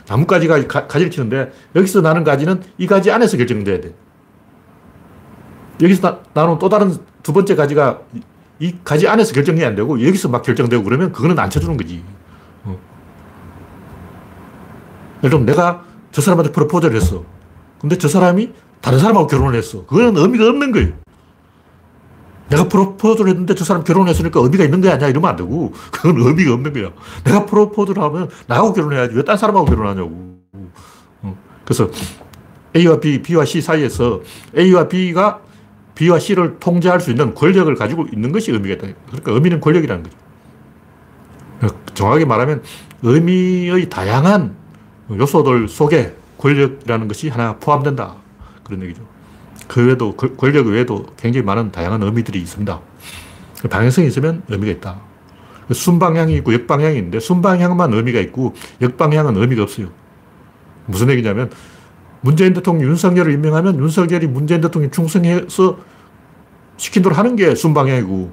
나뭇가지가 가, 가지를 치는데 여기서 나는 가지는 이 가지 안에서 결정돼야 돼. 여기서 나, 나는 또 다른 두 번째 가지가 이 가지 안에서 결정이 안 되고 여기서 막 결정되고 그러면 그거는 안 쳐주는 거지. 어. 예를 들면 내가 저 사람한테 프로포즈를 했어. 근데 저 사람이 다른 사람하고 결혼을 했어. 그거는 의미가 없는 거예요. 내가 프로포즈를 했는데 저 사람 결혼했으니까 의미가 있는 거 아니야? 이러면 안 되고. 그건 의미가 없는 거야. 내가 프로포즈를 하면 나하고 결혼해야지. 왜 딴 사람하고 결혼하냐고. 그래서 A와 B, B와 C 사이에서 A와 B가 B와 C를 통제할 수 있는 권력을 가지고 있는 것이 의미가 있다. 그러니까 의미는 권력이라는 거죠. 정확하게 말하면 의미의 다양한 요소들 속에 권력이라는 것이 하나 포함된다. 그런 얘기죠. 그 외에도, 권력 외에도 굉장히 많은 다양한 의미들이 있습니다. 방향성이 있으면 의미가 있다. 순방향이 있고 역방향이 있는데 순방향만 의미가 있고 역방향은 의미가 없어요. 무슨 얘기냐면 문재인 대통령 윤석열을 임명하면 윤석열이 문재인 대통령 충성해서 시킨 대로 하는 게 순방향이고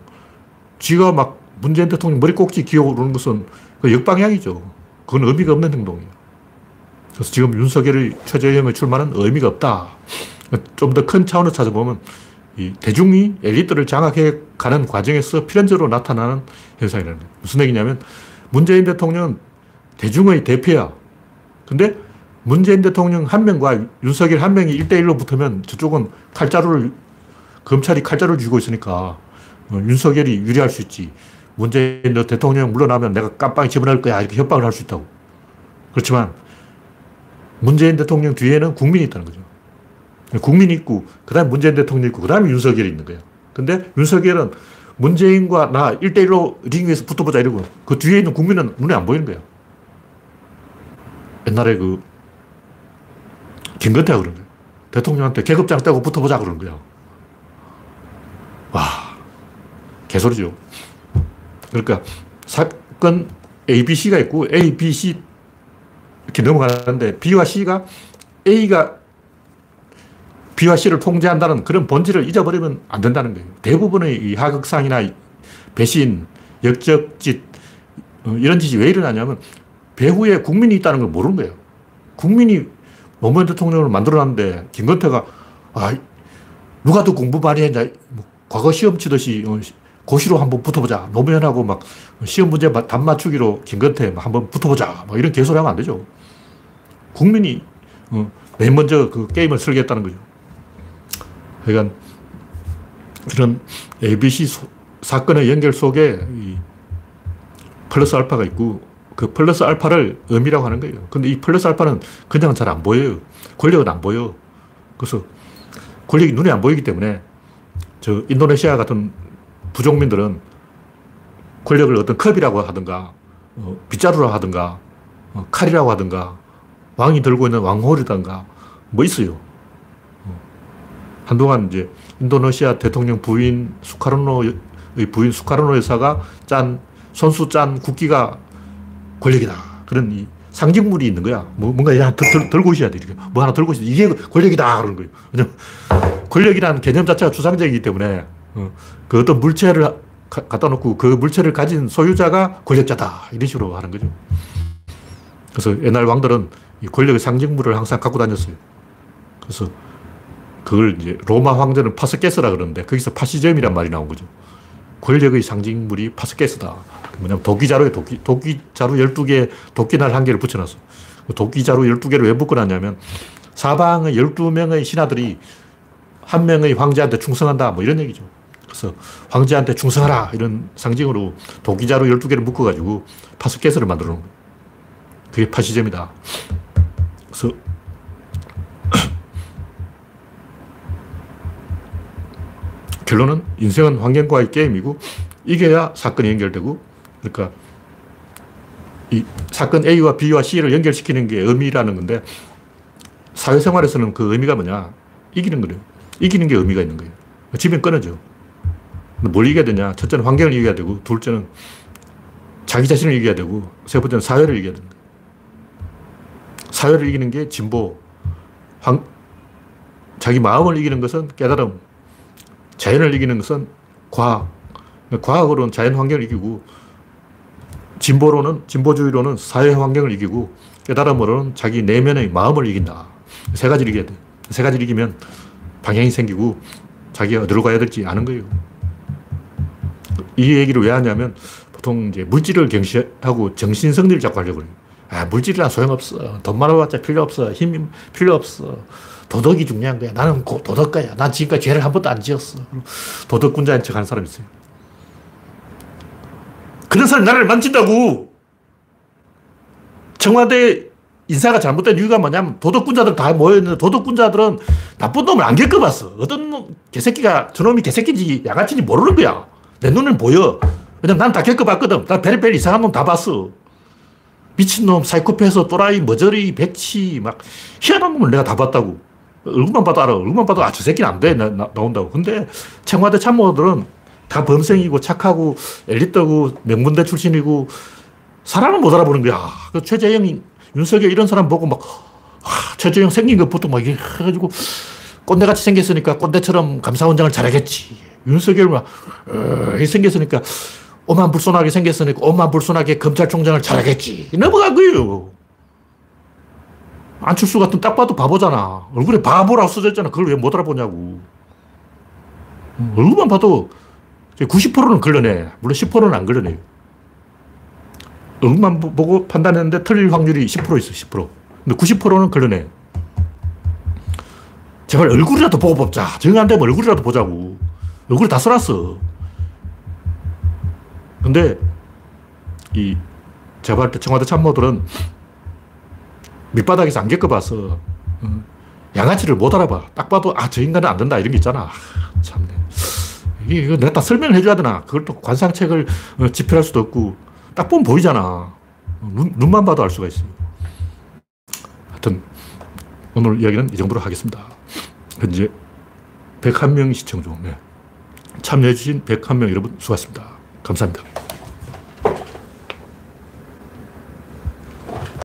지가 막 문재인 대통령 머리 꼭지 기어 오르는 것은 그 역방향이죠. 그건 의미가 없는 행동이에요. 그래서 지금 윤석열의 최저임의 출마는 의미가 없다. 좀 더 큰 차원을 찾아보면 이 대중이 엘리트를 장악해 가는 과정에서 필연적으로 나타나는 현상이라는 거예요. 무슨 얘기냐면 문재인 대통령은 대중의 대표야. 근데 문재인 대통령 한 명과 윤석열 한 명이 1대1로 붙으면 저쪽은 칼자루를, 검찰이 칼자루를 쥐고 있으니까 어, 윤석열이 유리할 수 있지. 문재인 대통령 물러나면 내가 깜빵에 집어넣을 거야. 이렇게 협박을 할 수 있다고. 그렇지만 문재인 대통령 뒤에는 국민이 있다는 거죠. 국민이 있고, 그 다음에 문재인 대통령이 있고, 그 다음에 윤석열이 있는 거예요. 근데 윤석열은 문재인과 나 1대1로 링 위에서 붙어보자 이러고, 그 뒤에 있는 국민은 눈에 안 보이는 거예요. 옛날에 그, 김건태가 그런 거예요. 대통령한테 계급장 떼고 붙어보자 그러는 거예요. 와, 개소리죠. 그러니까 사건 ABC가 있고 A, B, C 이렇게 넘어가는데 B와 C가 A가 B와 C를 통제한다는 그런 본질을 잊어버리면 안 된다는 거예요. 대부분의 이 하극상이나 배신, 역적짓, 어, 이런 짓이 왜 일어나냐면 배후에 국민이 있다는 걸 모르는 거예요. 국민이 노무현 대통령을 만들어놨는데 김건태가 아, 누가 더 공부 많이 했냐. 뭐 과거 시험 치듯이 어, 고시로 한번 붙어보자. 노무현하고 막 시험 문제 답 맞추기로 김건태 한번 붙어보자. 막 이런 개소리 하면 안 되죠. 국민이 어, 맨 먼저 그 게임을 설계했다는 거죠. 그러니까 이런 ABC 소, 사건의 연결 속에 플러스 알파가 있고 그 플러스 알파를 의미라고 하는 거예요. 근데 이 플러스 알파는 그냥 잘 안 보여요. 권력은 안 보여. 그래서 권력이 눈에 안 보이기 때문에 저 인도네시아 같은 부족민들은 권력을 어떤 컵이라고 하든가 어, 빗자루라고 하든가 어, 칼이라고 하든가 왕이 들고 있는 왕홀이든가 뭐 있어요. 어. 한동안 이제 인도네시아 대통령 부인 수카르노의 부인 수카르노 여사가 짠, 손수 짠 국기가 권력이다. 그런 이 상징물이 있는 거야. 뭐, 뭔가 하나 들, 들 고 있어야 돼. 이렇게. 뭐 하나 들고 있어. 이게 권력이다. 그런 거예요. 왜냐면 권력이라는 개념 자체가 추상적이기 때문에 어, 그 어떤 물체를 갖다 놓고 그 물체를 가진 소유자가 권력자다. 이런 식으로 하는 거죠. 그래서 옛날 왕들은 이 권력의 상징물을 항상 갖고 다녔어요. 그래서 그걸 이제 로마 황제는 파스케스라 그러는데 거기서 파시즘이란 말이 나온 거죠. 권력의 상징물이 파스케스다. 뭐냐면 도끼자루에 도끼, 도끼자루 12개, 도끼날 한 개를 붙여놨어. 그 도끼자루 12개를 왜 묶어놨냐면 사방의 12명의 신하들이 한 명의 황제한테 충성한다. 뭐 이런 얘기죠. 그래서 황제한테 충성하라. 이런 상징으로 도끼자루 12개를 묶어가지고 파스케스를 만들어 놓은 거예요. 그게 파시즘이다. 그래서 결론은 인생은 환경과의 게임이고 이겨야 사건이 연결되고 그러니까 이 사건 A와 B와 C를 연결시키는 게 의미라는 건데 사회생활에서는 그 의미가 뭐냐 이기는 거예요. 이기는 게 의미가 있는 거예요. 지면 끊어져. 뭘 이겨야 되냐? 첫째는 환경을 이겨야 되고 둘째는 자기 자신을 이겨야 되고 세 번째는 사회를 이겨야 된다. 사회를 이기는 게 진보, 황, 자기 마음을 이기는 것은 깨달음, 자연을 이기는 것은 과학. 과학으로는 자연 환경을 이기고, 진보로는, 진보주의로는 사회 환경을 이기고, 깨달음으로는 자기 내면의 마음을 이긴다. 세 가지를 이겨야 돼. 세 가지를 이기면 방향이 생기고, 자기가 어디로 가야 될지 아는 거예요. 이 얘기를 왜 하냐면, 보통 이제 물질을 경시하고 정신승리를 자꾸 하려고 그래요. 아, 물질이란 소용없어. 돈 많아봤자 필요 없어. 힘이 필요 없어. 도덕이 중요한 거야. 나는 도덕가야. 난 지금까지 죄를 한 번도 안 지었어. 도덕군자인 척 하는 사람이 있어요. 그런 사람이 나라를 만진다고! 청와대 인사가 잘못된 이유가 뭐냐면 도덕군자들 다 모여있는데 도덕군자들은 나쁜 놈을 안 겪어봤어. 어떤 놈, 개새끼가 저놈이 개새끼인지 양아치인지 모르는 거야. 내 눈엔 보여. 왜냐면 난 다 겪어봤거든. 나 베리베리 이상한 놈 다 봤어. 미친놈, 사이코패스, 또라이, 머저리, 백치, 막, 희한한 놈을 내가 다 봤다고. 얼굴만 봐도 알아. 얼굴만 봐도, 아, 저 새끼는 안 돼. 나, 나, 나온다고. 근데 청와대 참모들은 다 범생이고 착하고 엘리트고 명문대 출신이고 사람은 못 알아보는 거야. 그 최재형, 윤석열 이런 사람 보고 막, 아, 최재형 생긴 것부터 막 이렇게 해가지고 꼰대같이 생겼으니까 꼰대처럼 감사원장을 잘하겠지. 윤석열 막, 어, 생겼으니까 오만 불손하게 생겼으니까 오만 불손하게 검찰총장을 잘하겠지. 넘어간 거예요. 안철수 같은 딱 봐도 바보잖아. 얼굴에 바보라고 써져 있잖아. 그걸 왜 못 알아보냐고. 얼굴만 봐도 90%는 걸러내. 물론 10%는 안 걸러내요. 얼굴만 보고 판단했는데 틀릴 확률이 10% 있어, 10%. 근데 90%는 걸러내. 제발 얼굴이라도 보고 뽑자. 정 안 되면 얼굴이라도 보자고. 얼굴 다 써놨어. 근데 이 제가 볼 때 청와대 참모들은 밑바닥에서 안 겪어봐서 어, 양아치를 못 알아봐. 딱 봐도 아, 저 인간은 안 된다 이런 게 있잖아. 참네. 이게 이거 내가 다 설명을 해줘야 되나. 그걸 또 관상책을 어, 집필할 수도 없고 딱 보면 보이잖아. 눈, 눈만 봐도 알 수가 있어요. 하여튼 오늘 이야기는 이 정도로 하겠습니다. 현재 101명 시청 중 네. 참여해주신 101명 여러분 수고하셨습니다. 감사합니다.